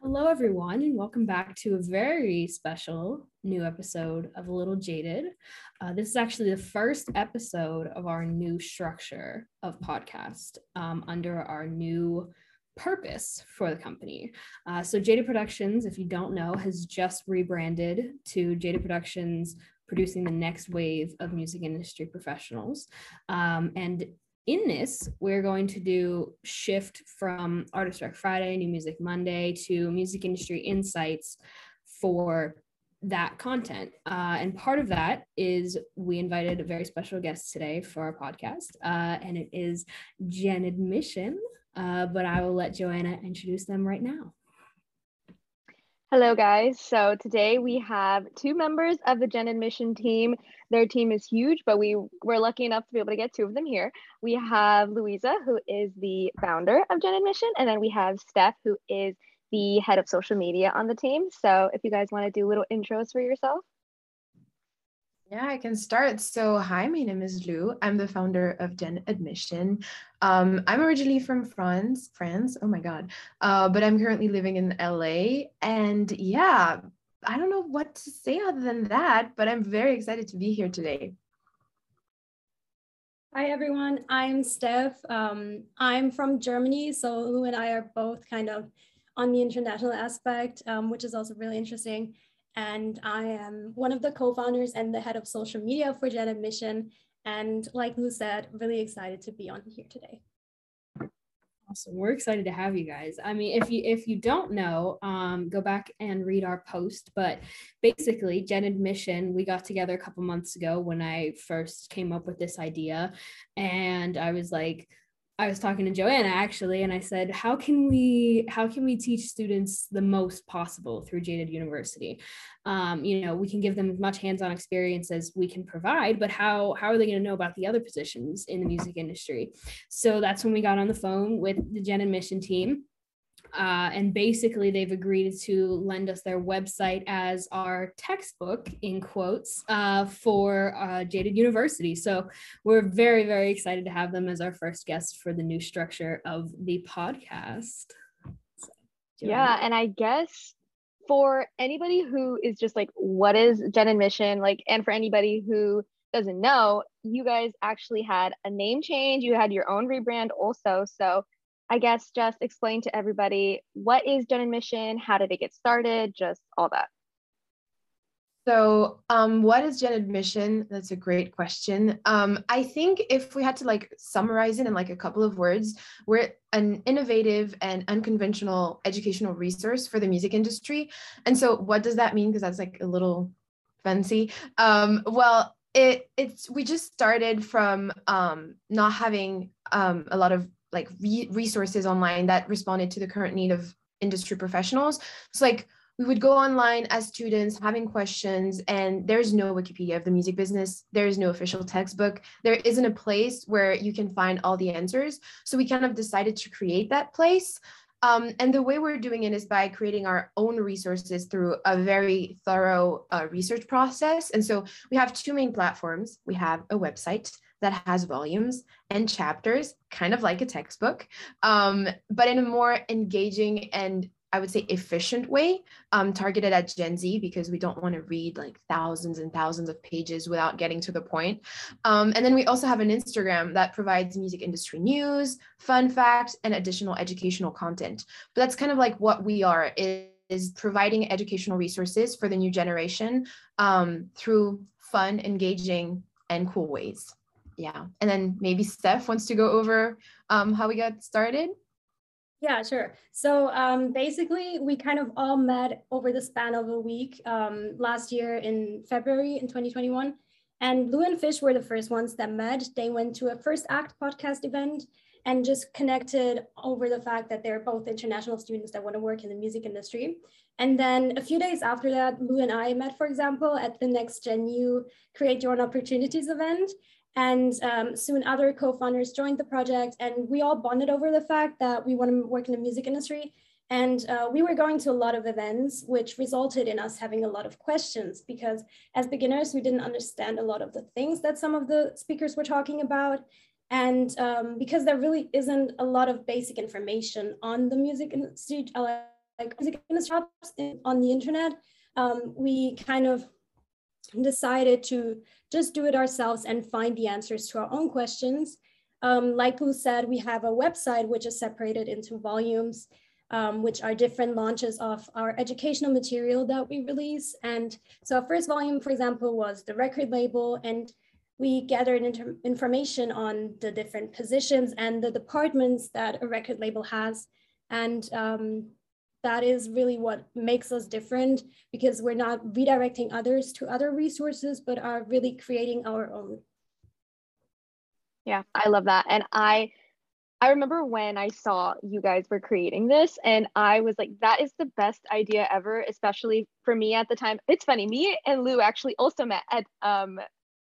Hello, everyone, and welcome back to a very special new episode of A Little Jaded. Uh, this is actually the first episode of our new structure of podcast um, under our new purpose for the company. Uh, so, Jaded Productions, if you don't know, has just rebranded to Jaded Productions producing the next wave of music industry professionals. Um, and in this, we're going to do shift from Artist Rec Friday, New Music Monday to Music Industry Insights for that content. Uh, and part of that is we invited a very special guest today for our podcast, uh, and it is Gen Admission. Uh, but I will let Joanna introduce them right now. Hello, guys. So today we have two members of the Gen Admission team. Their team is huge, but we were lucky enough to be able to get two of them here. We have Louisa, who is the founder of Gen Admission, and then we have Steph, who is the head of social media on the team. So if you guys want to do little intros for yourself. Yeah, I can start. So, hi, my name is Lou. I'm the founder of Gen Admission. Um, I'm originally from France, France. Oh my God. Uh, but I'm currently living in LA. And yeah, I don't know what to say other than that, but I'm very excited to be here today. Hi, everyone. I'm Steph. Um, I'm from Germany. So, Lou and I are both kind of on the international aspect, um, which is also really interesting and I am one of the co-founders and the head of social media for Gen Admission. And like Lou said, really excited to be on here today. Awesome. We're excited to have you guys. I mean, if you if you don't know, um, go back and read our post. But basically, Gen Admission, we got together a couple months ago when I first came up with this idea, and I was like, I was talking to Joanna actually, and I said, "How can we how can we teach students the most possible through Jaded University? Um, you know, we can give them as much hands-on experience as we can provide, but how how are they going to know about the other positions in the music industry?" So that's when we got on the phone with the Gen Admission team uh, and basically, they've agreed to lend us their website as our textbook, in quotes, uh, for uh, Jaded University. So we're very, very excited to have them as our first guest for the new structure of the podcast. So, yeah, and I guess for anybody who is just like, what is Gen Admission? Like, and for anybody who doesn't know, you guys actually had a name change. You had your own rebrand also. So I guess just explain to everybody what is Gen Admission, how did it get started, just all that. So, um, what is Gen Admission? That's a great question. Um, I think if we had to like summarize it in like a couple of words, we're an innovative and unconventional educational resource for the music industry. And so, what does that mean? Because that's like a little fancy. Um, well, it it's we just started from um, not having um, a lot of like re- resources online that responded to the current need of industry professionals. It's like we would go online as students having questions and there's no wikipedia of the music business. There is no official textbook. There isn't a place where you can find all the answers. So we kind of decided to create that place. Um, and the way we're doing it is by creating our own resources through a very thorough uh, research process. And so we have two main platforms. We have a website that has volumes and chapters, kind of like a textbook, um, but in a more engaging and I would say efficient way, um, targeted at Gen Z because we don't want to read like thousands and thousands of pages without getting to the point. Um, and then we also have an Instagram that provides music industry news, fun facts, and additional educational content. But that's kind of like what we are is, is providing educational resources for the new generation um, through fun, engaging, and cool ways yeah. And then maybe steph wants to go over um, how we got started? Yeah sure. So um, basically we kind of all met over the span of a week um, last year in february in 2021 and Lou and Fish were the first ones that met. They went to a first act podcast event and just connected over the fact that they're both international students that want to work in the music industry. And then a few days after that, Lou and I met, for example, at the Next Gen U Create Your Own Opportunities event. And um, soon other co-founders joined the project and we all bonded over the fact that we want to work in the music industry. And uh, we were going to a lot of events, which resulted in us having a lot of questions because as beginners, we didn't understand a lot of the things that some of the speakers were talking about. And um, because there really isn't a lot of basic information on the music industry, like music shops on the internet, um, we kind of decided to just do it ourselves and find the answers to our own questions. Um, like Lou said, we have a website which is separated into volumes, um, which are different launches of our educational material that we release. And so our first volume, for example, was the record label and we gathered information on the different positions and the departments that a record label has. And um, that is really what makes us different because we're not redirecting others to other resources, but are really creating our own. Yeah, I love that. And I I remember when I saw you guys were creating this and I was like, that is the best idea ever, especially for me at the time. It's funny, me and Lou actually also met at um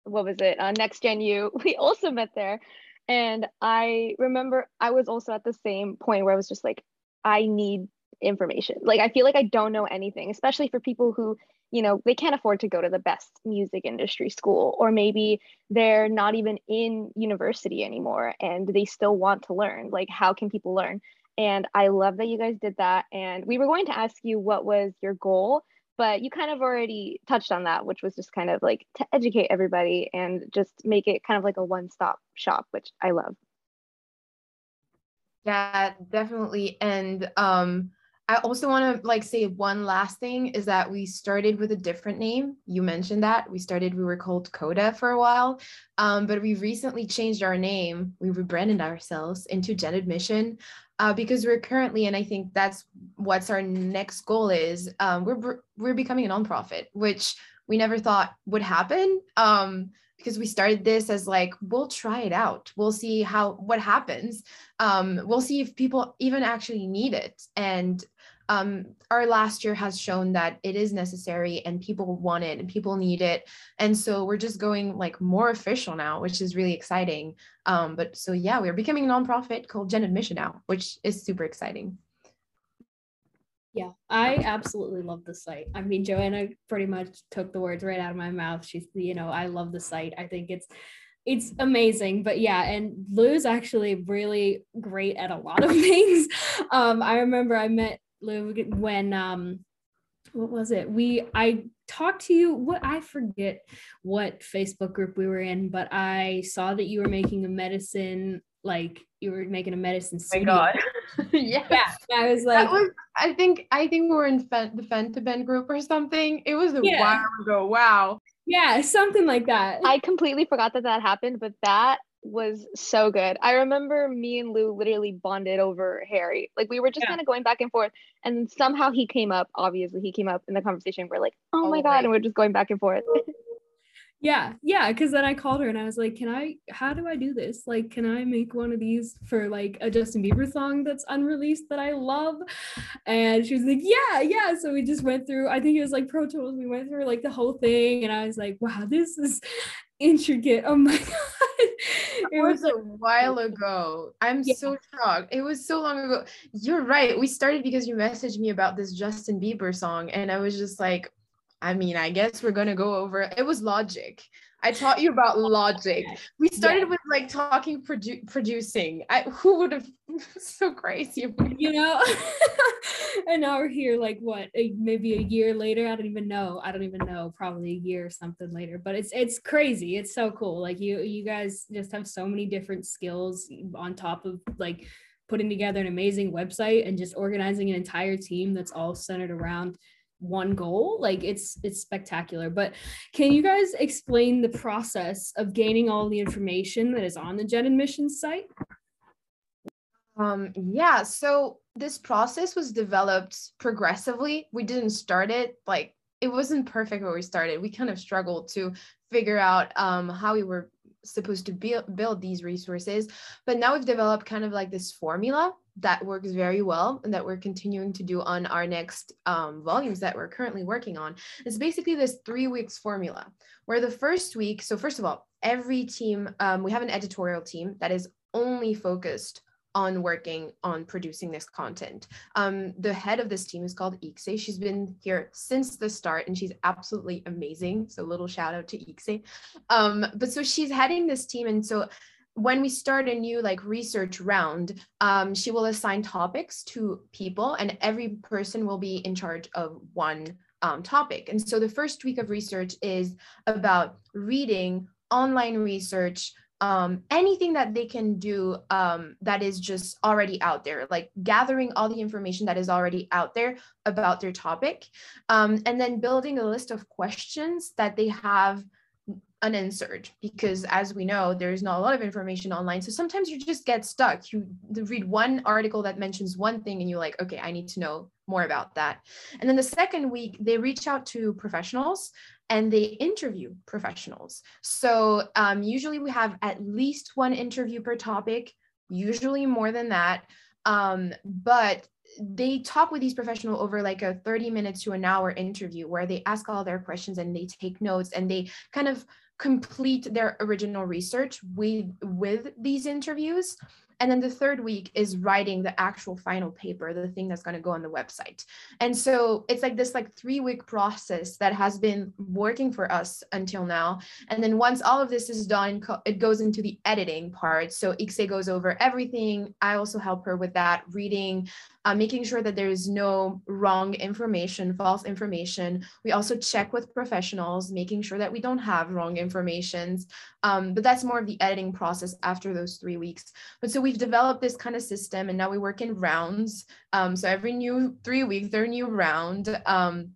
what was it, uh, Next Gen U. We also met there. And I remember I was also at the same point where I was just like, I need information. Like I feel like I don't know anything, especially for people who, you know, they can't afford to go to the best music industry school or maybe they're not even in university anymore and they still want to learn. Like how can people learn? And I love that you guys did that and we were going to ask you what was your goal, but you kind of already touched on that, which was just kind of like to educate everybody and just make it kind of like a one-stop shop, which I love. Yeah, definitely. And um I also want to like say one last thing is that we started with a different name. You mentioned that we started, we were called Coda for a while, um, but we recently changed our name. We rebranded ourselves into Gen Admission uh, because we're currently, and I think that's what's our next goal is. Um, we're we're becoming a nonprofit, which we never thought would happen. Um, because we started this as like we'll try it out we'll see how what happens um, we'll see if people even actually need it and um, our last year has shown that it is necessary and people want it and people need it and so we're just going like more official now which is really exciting um, but so yeah we're becoming a nonprofit called gen admission now which is super exciting yeah, I absolutely love the site. I mean, Joanna pretty much took the words right out of my mouth. She's, you know, I love the site. I think it's it's amazing. But yeah, and Lou's actually really great at a lot of things. Um, I remember I met Lou when um what was it? We I talked to you what I forget what Facebook group we were in, but I saw that you were making a medicine like you were making a medicine Oh my god. yeah. yeah. I was like was, I think I think we were in Fen- the Fentaben group or something. It was a yeah. while ago. Wow. Yeah, something like that. I completely forgot that that happened, but that was so good. I remember me and Lou literally bonded over Harry. Like we were just yeah. kind of going back and forth, and somehow he came up. Obviously, he came up in the conversation. We're like, "Oh, oh my god!" and we're just going back and forth. yeah yeah because then i called her and i was like can i how do i do this like can i make one of these for like a justin bieber song that's unreleased that i love and she was like yeah yeah so we just went through i think it was like pro tools we went through like the whole thing and i was like wow this is intricate. Oh my god. It was a while ago. I'm yeah. so shocked. It was so long ago. You're right. We started because you messaged me about this justin bieber song and i was just like I mean, I guess we're gonna go over it was logic. I taught you about logic. We started yeah. with like talking produ- producing. I who would have so crazy. You know, and now we're here like what a, maybe a year later. I don't even know. I don't even know. Probably a year or something later. But it's it's crazy. It's so cool. Like you you guys just have so many different skills on top of like putting together an amazing website and just organizing an entire team that's all centered around one goal like it's it's spectacular. But can you guys explain the process of gaining all the information that is on the gen admissions site? Um yeah so this process was developed progressively. We didn't start it like it wasn't perfect when we started. We kind of struggled to figure out um how we were supposed to build these resources but now we've developed kind of like this formula that works very well and that we're continuing to do on our next um, volumes that we're currently working on. It's basically this three weeks formula where the first week, so first of all, every team, um, we have an editorial team that is only focused on working on producing this content. Um, the head of this team is called Ikse. She's been here since the start and she's absolutely amazing. So little shout out to Ikse. Um, but so she's heading this team. And so when we start a new like research round, um, she will assign topics to people, and every person will be in charge of one um, topic. And so the first week of research is about reading online research, um, anything that they can do um, that is just already out there, like gathering all the information that is already out there about their topic, um, and then building a list of questions that they have unanswered because as we know there's not a lot of information online. So sometimes you just get stuck. You read one article that mentions one thing and you're like okay i need to know more about that. And then the second week they reach out to professionals and they interview professionals. So um, usually we have at least one interview per topic usually more than that. Um, but they talk with these professionals over like a 30 minutes to an hour interview where they ask all their questions and they take notes and they kind of complete their original research with with these interviews and then the third week is writing the actual final paper the thing that's going to go on the website. And so it's like this like three week process that has been working for us until now. And then once all of this is done it goes into the editing part. So Ikse goes over everything. I also help her with that reading uh, making sure that there is no wrong information, false information. We also check with professionals, making sure that we don't have wrong informations. Um, but that's more of the editing process after those three weeks. But so we've developed this kind of system and now we work in rounds. Um, so every new three weeks, there are new round. Um,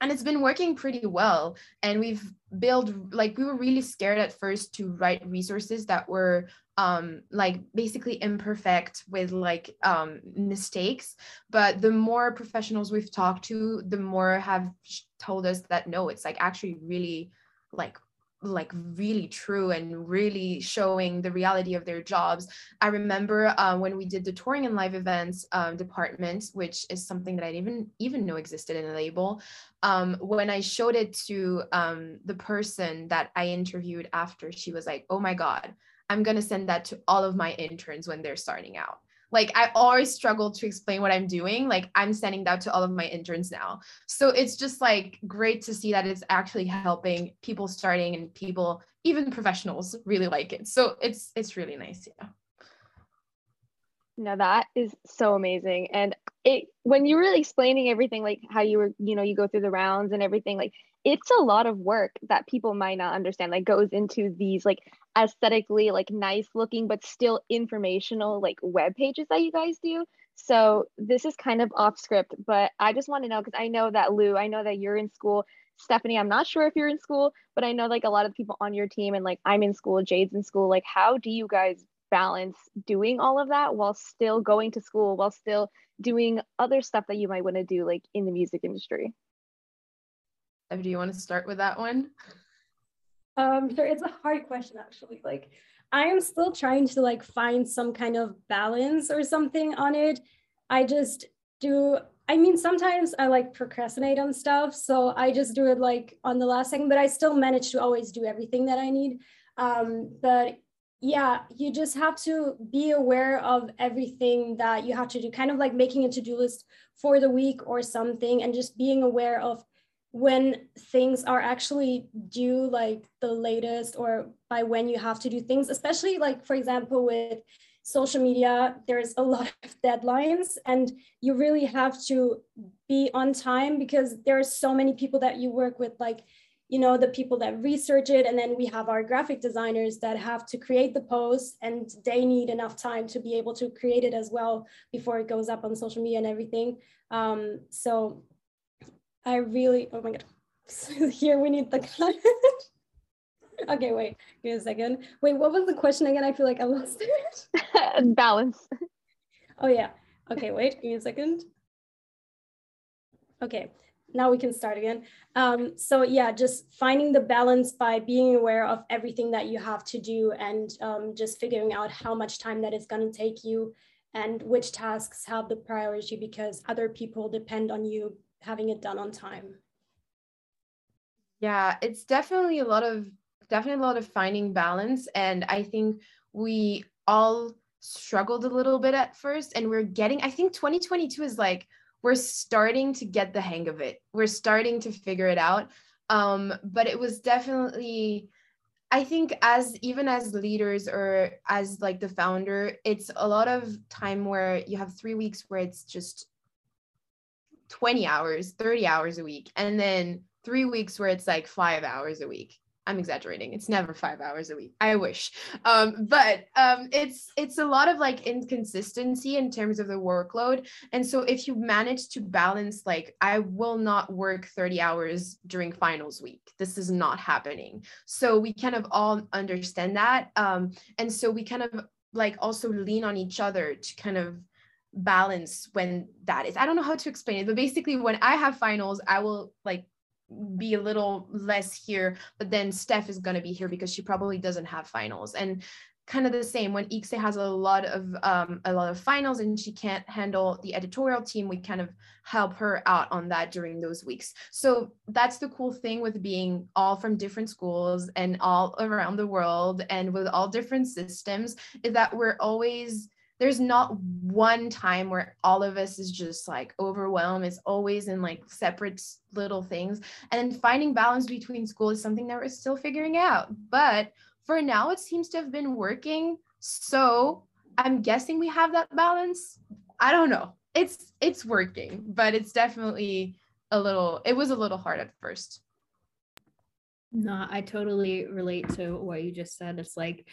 and it's been working pretty well and we've built like we were really scared at first to write resources that were um like basically imperfect with like um mistakes but the more professionals we've talked to the more have told us that no it's like actually really like like really true and really showing the reality of their jobs. I remember uh, when we did the touring and live events um, department, which is something that I didn't even even know existed in a label. Um, when I showed it to um, the person that I interviewed after, she was like, "Oh my god, I'm going to send that to all of my interns when they're starting out. Like I always struggle to explain what I'm doing. Like I'm sending that to all of my interns now. So it's just like great to see that it's actually helping people starting and people, even professionals, really like it. So it's it's really nice. Yeah. No, that is so amazing. And it when you were explaining everything, like how you were, you know, you go through the rounds and everything, like it's a lot of work that people might not understand like goes into these like aesthetically like nice looking but still informational like web pages that you guys do so this is kind of off script but i just want to know because i know that lou i know that you're in school stephanie i'm not sure if you're in school but i know like a lot of people on your team and like i'm in school jade's in school like how do you guys balance doing all of that while still going to school while still doing other stuff that you might want to do like in the music industry do you want to start with that one? Um, sure. It's a hard question, actually. Like, I am still trying to like find some kind of balance or something on it. I just do. I mean, sometimes I like procrastinate on stuff, so I just do it like on the last second. But I still manage to always do everything that I need. Um, but yeah, you just have to be aware of everything that you have to do. Kind of like making a to-do list for the week or something, and just being aware of when things are actually due like the latest or by when you have to do things especially like for example with social media there's a lot of deadlines and you really have to be on time because there are so many people that you work with like you know the people that research it and then we have our graphic designers that have to create the post and they need enough time to be able to create it as well before it goes up on social media and everything um, so I really, oh my God. Here we need the comment. okay, wait, give me a second. Wait, what was the question again? I feel like I lost it. Balance. Oh yeah. Okay, wait, give me a second. Okay, now we can start again. Um, so yeah, just finding the balance by being aware of everything that you have to do and um, just figuring out how much time that is going to take you and which tasks have the priority because other people depend on you having it done on time yeah it's definitely a lot of definitely a lot of finding balance and i think we all struggled a little bit at first and we're getting i think 2022 is like we're starting to get the hang of it we're starting to figure it out um but it was definitely I think as even as leaders or as like the founder, it's a lot of time where you have three weeks where it's just 20 hours, 30 hours a week, and then three weeks where it's like five hours a week. I'm exaggerating. It's never five hours a week. I wish, um, but um, it's it's a lot of like inconsistency in terms of the workload. And so if you manage to balance, like I will not work 30 hours during finals week. This is not happening. So we kind of all understand that, um, and so we kind of like also lean on each other to kind of balance when that is. I don't know how to explain it, but basically when I have finals, I will like be a little less here, but then Steph is going to be here because she probably doesn't have finals. And kind of the same when Ikse has a lot of um, a lot of finals and she can't handle the editorial team, we kind of help her out on that during those weeks. So that's the cool thing with being all from different schools and all around the world and with all different systems is that we're always there's not one time where all of us is just like overwhelmed. It's always in like separate little things. And then finding balance between school is something that we're still figuring out. But for now it seems to have been working. So i'm guessing we have that balance. I don't know. It's it's working but it's definitely a little it was a little hard at first. No i totally relate to what you just said. It's like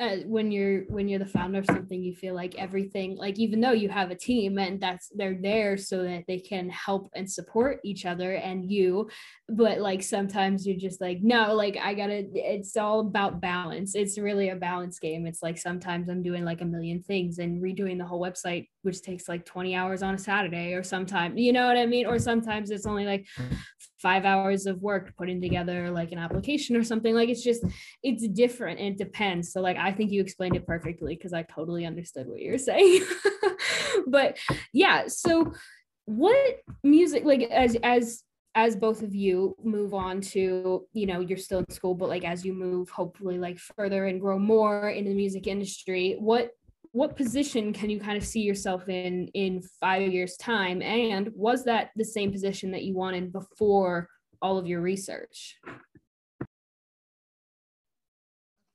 uh, when you're when you're the founder of something you feel like everything like even though you have a team and that's they're there so that they can help and support each other and you but like sometimes you're just like no like i gotta it's all about balance. It's really a balance game. It's like sometimes i'm doing like a million things and redoing the whole website which takes like 20 hours on a saturday or sometimes you know what i mean? Or sometimes it's only like five hours of work putting together like an application or something like it's just it's different and it depends. So like i think you explained it perfectly because i totally understood what you're saying. But yeah so what music like as as as both of you move on to you know you're still in school but like as you move hopefully like further and grow more in the music industry what what position can you kind of see yourself in in five years time? And was that the same position that you wanted before all of your research?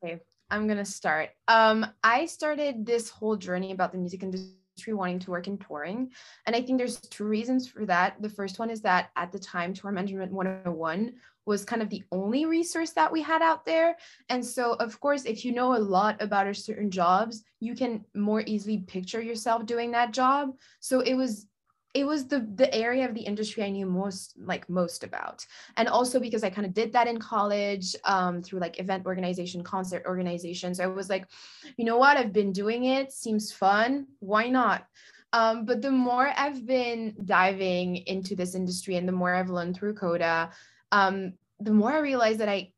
Okay i'm gonna start. Um i started this whole journey about the music industry wanting to work in touring and i think there's two reasons for that the first one is that at the time tour management 101 was kind of the only resource that we had out there. And so, of course, if you know a lot about a certain jobs, you can more easily picture yourself doing that job. So it was it was the the area of the industry I knew most like most about, and also because I kind of did that in college um, through like event organization, concert organization. So I was like, you know what, I've been doing it, seems fun, why not? Um, but the more I've been diving into this industry and the more I've learned through Coda, um, the more I realize that I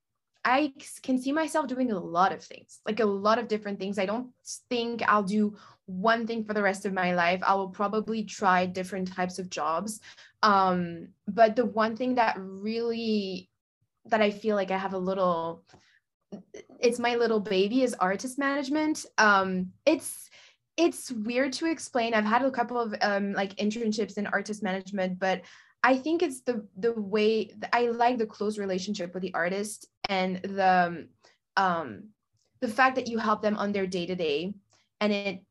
I can see myself doing a lot of things, like a lot of different things. I don't think I'll do one thing for the rest of my life. I will probably try different types of jobs. Um, but the one thing that really that I feel like I have a little it's my little baby is artist management. Um, it's it's weird to explain. I've had a couple of um, like internships in artist management, but I think it's the the way I like the close relationship with the artist and the um the fact that you help them on their day to day and it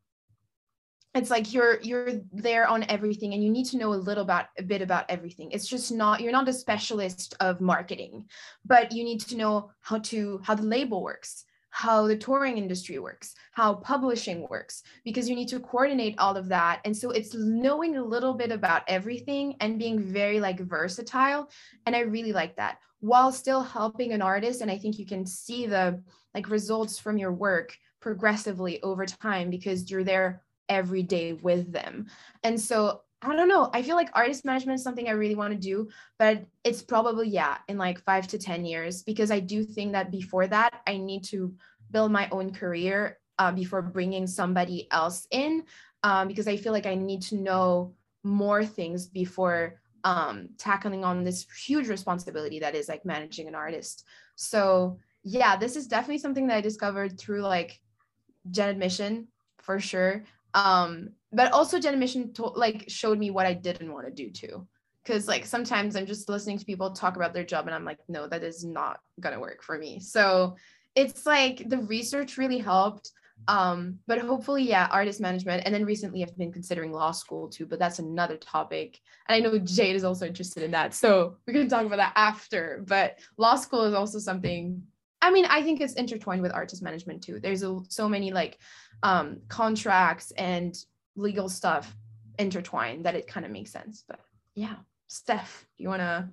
it's like you're you're there on everything and you need to know a little about a bit about everything it's just not you're not a specialist of marketing but you need to know how to how the label works how the touring industry works, how publishing works, because you need to coordinate all of that. And so it's knowing a little bit about everything and being very like versatile. And I really like that while still helping an artist. And I think you can see the like results from your work progressively over time because you're there every day with them. And so I don't know. I feel like artist management is something I really want to do, but it's probably, yeah, in like five to 10 years, because I do think that before that, I need to build my own career uh, before bringing somebody else in, um, because I feel like I need to know more things before um, tackling on this huge responsibility that is like managing an artist. So, yeah, this is definitely something that I discovered through like Gen Admission for sure. Um, but also Gen Admission to- like showed me what I didn't want to do too. Cause like sometimes I'm just listening to people talk about their job and I'm like, no, that is not gonna work for me. So it's like the research really helped um but hopefully yeah artist management and then recently i've been considering law school too but that's another topic and i know jade is also interested in that so we can talk about that after but law school is also something i mean i think it's intertwined with artist management too there's a, so many like um contracts and legal stuff intertwined that it kind of makes sense but yeah steph you want to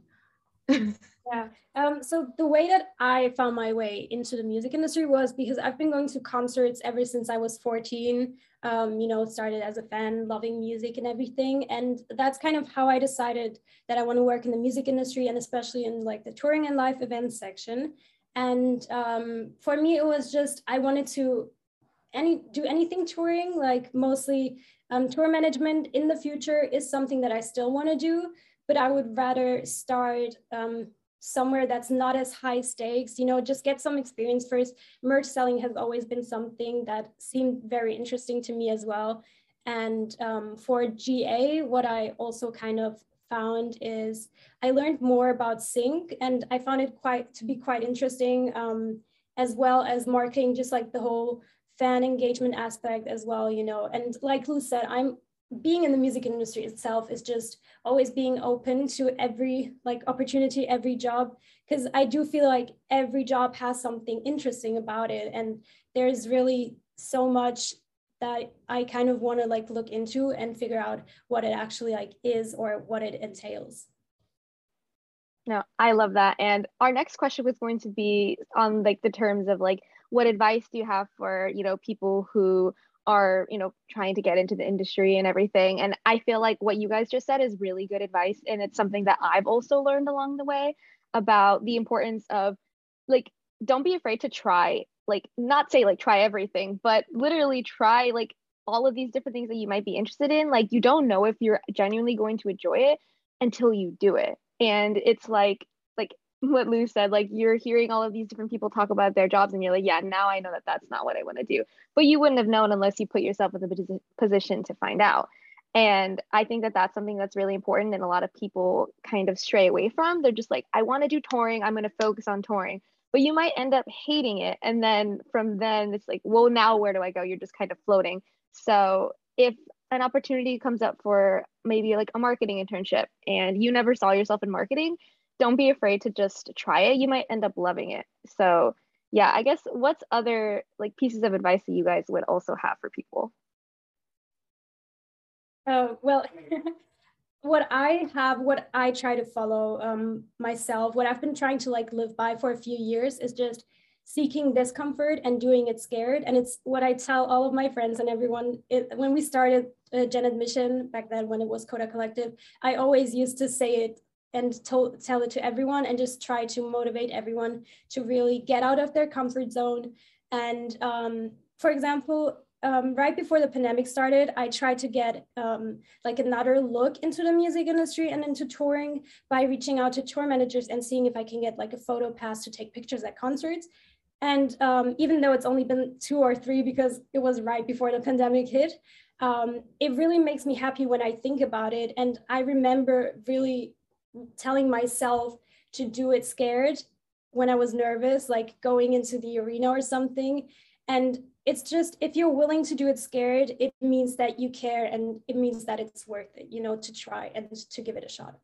yeah. Um, so the way that I found my way into the music industry was because I've been going to concerts ever since I was 14. Um, you know, started as a fan, loving music and everything. And that's kind of how I decided that I want to work in the music industry and especially in like the touring and live events section. And um, for me, it was just I wanted to any do anything touring, like mostly um, tour management in the future is something that I still want to do but I would rather start um, somewhere that's not as high stakes, you know, just get some experience first. Merch selling has always been something that seemed very interesting to me as well. And um, for GA, what I also kind of found is I learned more about sync and I found it quite to be quite interesting um, as well as marketing, just like the whole fan engagement aspect as well, you know, and like Lou said, I'm being in the music industry itself is just always being open to every like opportunity every job because i do feel like every job has something interesting about it and there's really so much that i kind of want to like look into and figure out what it actually like is or what it entails. No i love that. And our next question was going to be on like the terms of like what advice do you have for you know people who are you know trying to get into the industry and everything? And i feel like what you guys just said is really good advice and it's something that i've also learned along the way about the importance of like don't be afraid to try like not say like try everything but literally try like all of these different things that you might be interested in like you don't know if you're genuinely going to enjoy it until you do it and it's like like what Lou said, like you're hearing all of these different people talk about their jobs, and you're like, yeah, now I know that that's not what I want to do. But you wouldn't have known unless you put yourself in the position to find out. And I think that that's something that's really important, and a lot of people kind of stray away from. They're just like, I want to do touring, I'm going to focus on touring. But you might end up hating it. And then from then, it's like, well, now where do I go? You're just kind of floating. So if an opportunity comes up for maybe like a marketing internship and you never saw yourself in marketing, don't be afraid to just try it. You might end up loving it. So, yeah, I guess what's other like pieces of advice that you guys would also have for people? Oh, well, what I have, what I try to follow um, myself, what I've been trying to like live by for a few years is just seeking discomfort and doing it scared. And it's what I tell all of my friends and everyone. It, when we started uh, Gen Admission back then, when it was Coda Collective, I always used to say it and to, tell it to everyone and just try to motivate everyone to really get out of their comfort zone. And um, for example, um, right before the pandemic started, I tried to get um, like another look into the music industry and into touring by reaching out to tour managers and seeing if I can get like a photo pass to take pictures at concerts. And um, even though it's only been two or three because it was right before the pandemic hit, um, it really makes me happy when I think about it. And I remember really telling myself to do it scared when I was nervous, like going into the arena or something. And it's just if you're willing to do it scared, it means that you care and it means that it's worth it, you know, to try and to give it a shot.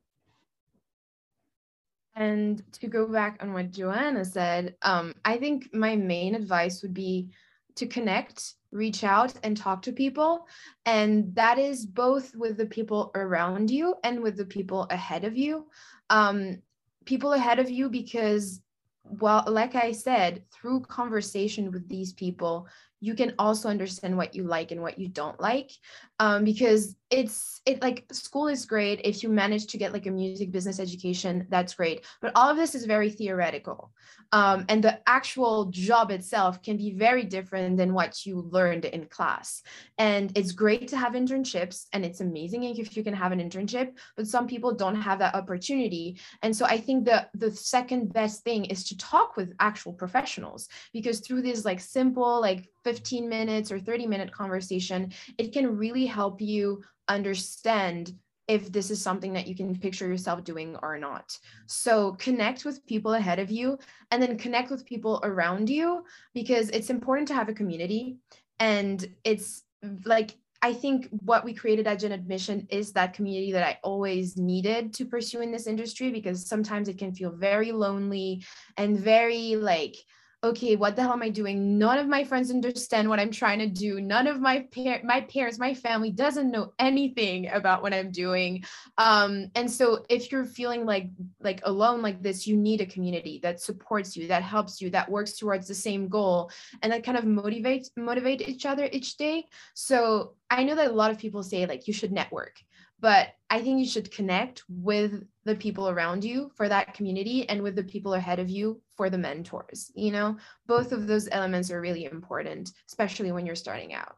And to go back on what Joanna said, um, I think my main advice would be to connect, reach out, and talk to people. And that is both with the people around you and with the people ahead of you. Um, people ahead of you, because, well, like I said, through conversation with these people, you can also understand what you like and what you don't like um, because it's it like school is great. If you manage to get like a music business education that's great. But all of this is very theoretical um, and the actual job itself can be very different than what you learned in class. And it's great to have internships and it's amazing if you can have an internship but some people don't have that opportunity. And so i think the the second best thing is to talk with actual professionals because through this like simple like 15 minutes or 30 minute conversation, it can really help you understand if this is something that you can picture yourself doing or not. So connect with people ahead of you and then connect with people around you because it's important to have a community. And it's like, I think what we created at Gen Admission is that community that I always needed to pursue in this industry because sometimes it can feel very lonely and very like, okay, what the hell am I doing? None of my friends understand what I'm trying to do. None of my par- my parents, my family doesn't know anything about what I'm doing. Um, and so if you're feeling like like alone like this, you need a community that supports you, that helps you, that works towards the same goal, and that kind of motivates motivate each other each day. So I know that a lot of people say like you should network but I think you should connect with the people around you for that community and with the people ahead of you for the mentors. You know, both of those elements are really important, especially when you're starting out.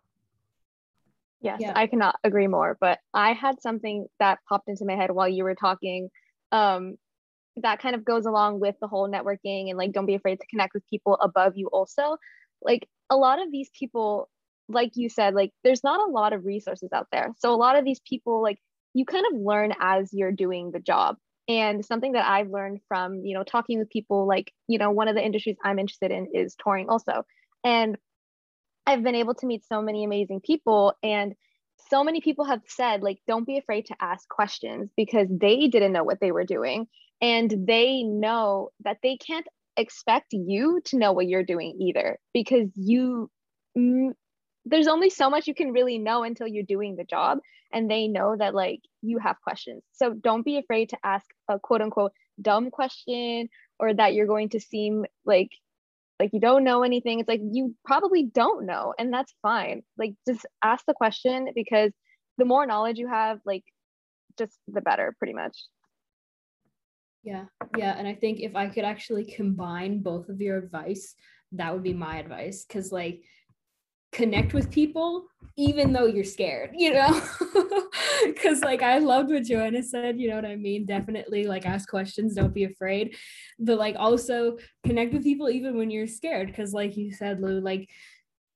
Yes, yeah. I cannot agree more. But I had something that popped into my head while you were talking. Um, that kind of goes along with the whole networking and like don't be afraid to connect with people above you also. Like a lot of these people like you said like there's not a lot of resources out there so a lot of these people like you kind of learn as you're doing the job. And something that i've learned from you know talking with people like you know one of the industries i'm interested in is touring also. And i've been able to meet so many amazing people and so many people have said like don't be afraid to ask questions because they didn't know what they were doing. And they know that they can't expect you to know what you're doing either because you mm, there's only so much you can really know until you're doing the job and they know that like you have questions. So don't be afraid to ask a quote unquote dumb question or that you're going to seem like like you don't know anything. It's like you probably don't know and that's fine. Like just ask the question because the more knowledge you have like just the better pretty much. Yeah yeah and i think if i could actually combine both of your advice that would be my advice. Because like connect with people even though you're scared you know? Because like i loved what joanna said you know what i mean? Definitely like ask questions don't be afraid. But like also connect with people even when you're scared because like you said lou like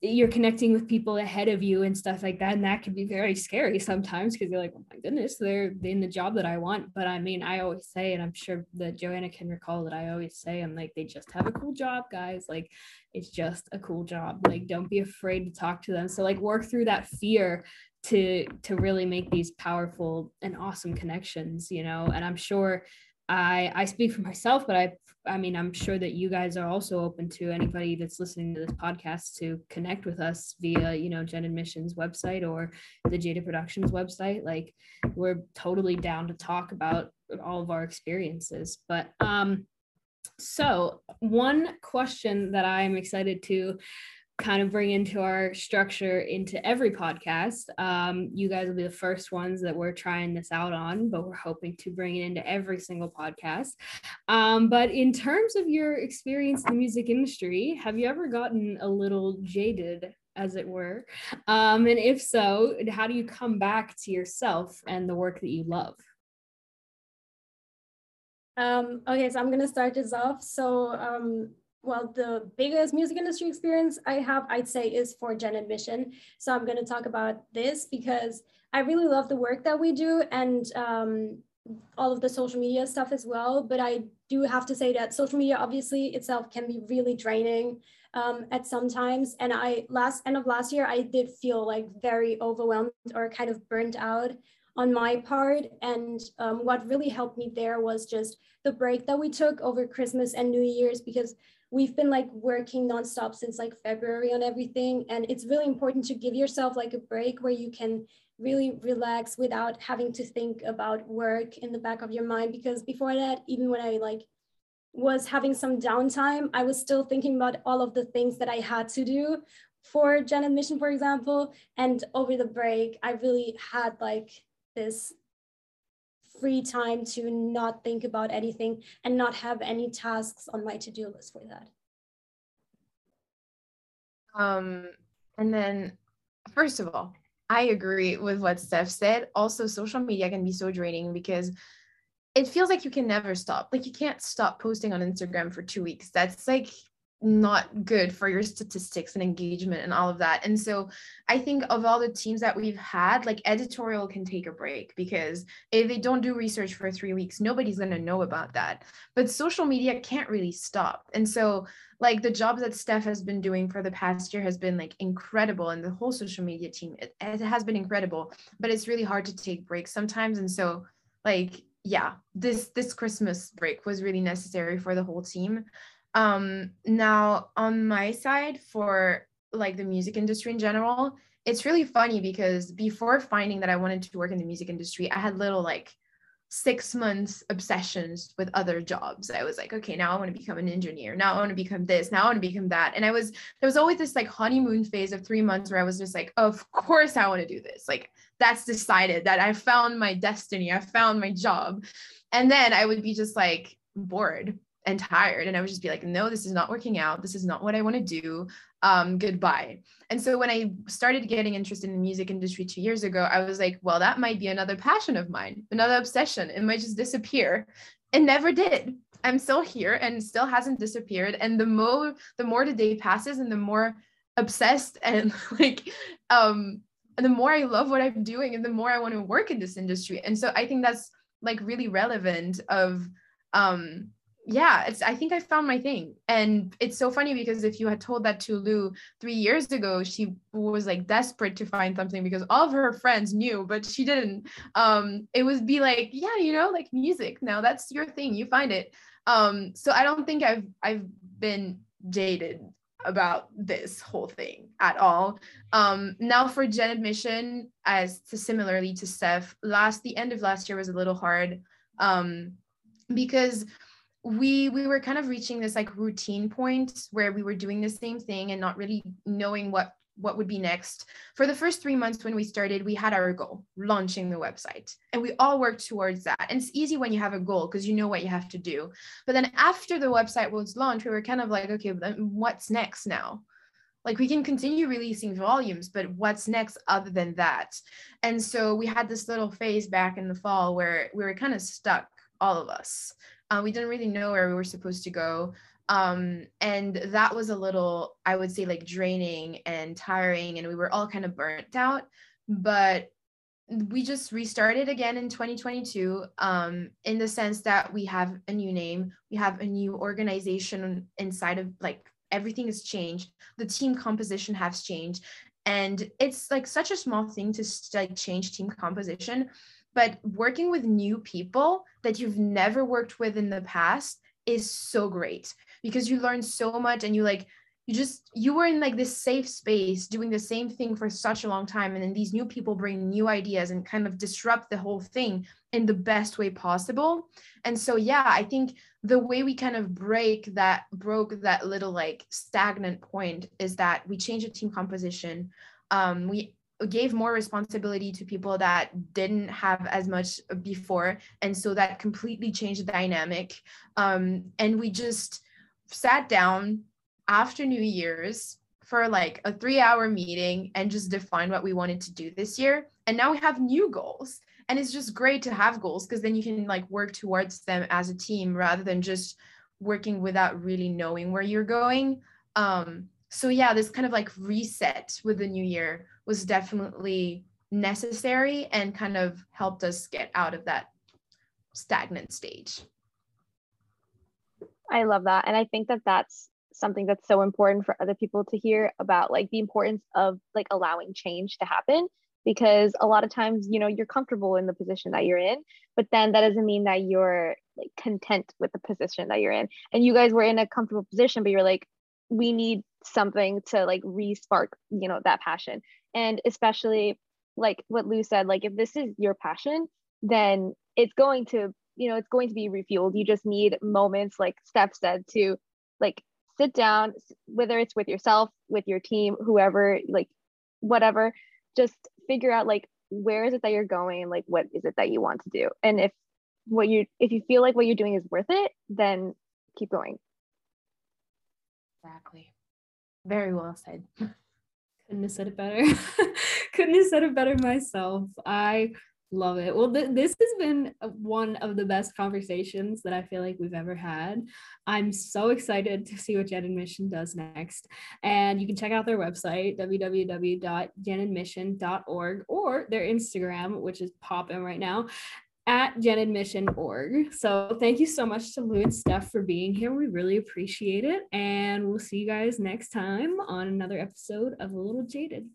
you're connecting with people ahead of you and stuff like that and that can be very scary sometimes because you're like oh my goodness they're in the job that i want. But i mean i always say and i'm sure that joanna can recall that i always say i'm like they just have a cool job guys. Like it's just a cool job. Like don't be afraid to talk to them. So like work through that fear to to really make these powerful and awesome connections you know? And i'm sure I I speak for myself, but I I mean I'm sure that you guys are also open to anybody that's listening to this podcast to connect with us via you know Gen Admissions website or the Jaded Productions website. Like we're totally down to talk about all of our experiences. But um, so one question that I'm excited to kind of bring into our structure into every podcast. Um, you guys will be the first ones that we're trying this out on, but we're hoping to bring it into every single podcast. Um, but in terms of your experience in the music industry, have you ever gotten a little jaded? As it were. Um, and if so, how do you come back to yourself and the work that you love? Um, okay, so I'm gonna start this off. So um, well, the biggest music industry experience I have, I'd say, is for Gen Admission. So I'm going to talk about this because I really love the work that we do and um, all of the social media stuff as well. But I do have to say that social media, obviously, itself can be really draining um, at some times. And I last end of last year, I did feel like very overwhelmed or kind of burnt out on my part. And um, what really helped me there was just the break that we took over Christmas and New Year's because we've been like working nonstop since like February on everything. And it's really important to give yourself like a break where you can really relax without having to think about work in the back of your mind. Because before that, even when I like was having some downtime, I was still thinking about all of the things that I had to do for Gen Admission, for example. And over the break, I really had like this free time to not think about anything and not have any tasks on my to-do list for that. Um, and then first of all, I agree with what Steph said. Also, social media can be so draining because it feels like you can never stop. Like you can't stop posting on Instagram for two weeks. That's like not good for your statistics and engagement and all of that. And so I think of all the teams that we've had, like editorial can take a break because if they don't do research for three weeks, nobody's going to know about that. But social media can't really stop. And so, like, the job that Steph has been doing for the past year has been like incredible. And the whole social media team, it, it has been incredible, but it's really hard to take breaks sometimes. And so, like, yeah, this this Christmas break was really necessary for the whole team. Um, now, on my side, for like the music industry in general, it's really funny because before finding that I wanted to work in the music industry, I had little like six months obsessions with other jobs. I was like, okay, now I want to become an engineer. Now I want to become this. Now I want to become that. And I was, there was always this like honeymoon phase of three months where I was just like, of course I want to do this. Like that's decided that I found my destiny. I found my job. And then I would be just like bored and tired. And i would just be like no this is not working out. This is not what i want to do. Um goodbye. And so when i started getting interested in the music industry two years ago i was like well that might be another passion of mine another obsession. It might just disappear. It never did. I'm still here and still hasn't disappeared. And the more the more the day passes and the more obsessed and like um and the more i love what i'm doing and the more i want to work in this industry. And so i think that's like really relevant of um yeah, it's I think I found my thing. And it's so funny because if you had told that to Lou three years ago, she was like desperate to find something because all of her friends knew, but she didn't. Um, it would be like, yeah, you know, like music. Now that's your thing. You find it. Um, so I don't think I've I've been jaded about this whole thing at all. Um, now for Gen admission, as to similarly to Steph, last the end of last year was a little hard um, because we we were kind of reaching this like routine point where we were doing the same thing and not really knowing what what would be next. For the first three months when we started we had our goal launching the website. And we all worked towards that. And it's easy when you have a goal because you know what you have to do. But then after the website was launched we were kind of like okay then what's next now? Like we can continue releasing volumes but what's next other than that? And so we had this little phase back in the fall where we were kind of stuck all of us uh, we didn't really know where we were supposed to go. Um, and that was a little, I would say, like draining and tiring, and we were all kind of burnt out. But we just restarted again in 2022 um, in the sense that we have a new name, we have a new organization inside of like everything has changed, the team composition has changed, and it's like such a small thing to like change team composition but working with new people that you've never worked with in the past is so great because you learn so much and you like you just you were in like this safe space doing the same thing for such a long time. And then these new people bring new ideas and kind of disrupt the whole thing in the best way possible. And so yeah i think the way we kind of break that broke that little like stagnant point is that we change the team composition. Um, we gave more responsibility to people that didn't have as much before. And so that completely changed the dynamic. Um, and we just sat down after new year's for like a three hour meeting and just defined what we wanted to do this year. And now we have new goals. And it's just great to have goals because then you can like work towards them as a team rather than just working without really knowing where you're going. Um, so yeah this kind of like reset with the new year was definitely necessary and kind of helped us get out of that stagnant stage. I love that. And I think that that's something that's so important for other people to hear about like the importance of like allowing change to happen because a lot of times you know you're comfortable in the position that you're in but then that doesn't mean that you're like content with the position that you're in and you guys were in a comfortable position but you're like we need something to like re-spark you know that passion and especially like what Lou said, like if this is your passion, then it's going to, you know, it's going to be refueled. You just need moments, like Steph said, to like sit down, whether it's with yourself, with your team, whoever, like whatever, just figure out like where is it that you're going like what is it that you want to do. And if what you if you feel like what you're doing is worth it, then keep going. Exactly. Very well said. couldn't have said it better couldn't have said it better myself i Love it. Well, th- this has been uh, one of the best conversations that I feel like we've ever had. I'm so excited to see what Gen Admission does next. And you can check out their website, www.genadmission.org, or their Instagram, which is popping right now at genadmission.org. So thank you so much to Lou and Steph for being here. We really appreciate it. And we'll see you guys next time on another episode of A Little Jaded.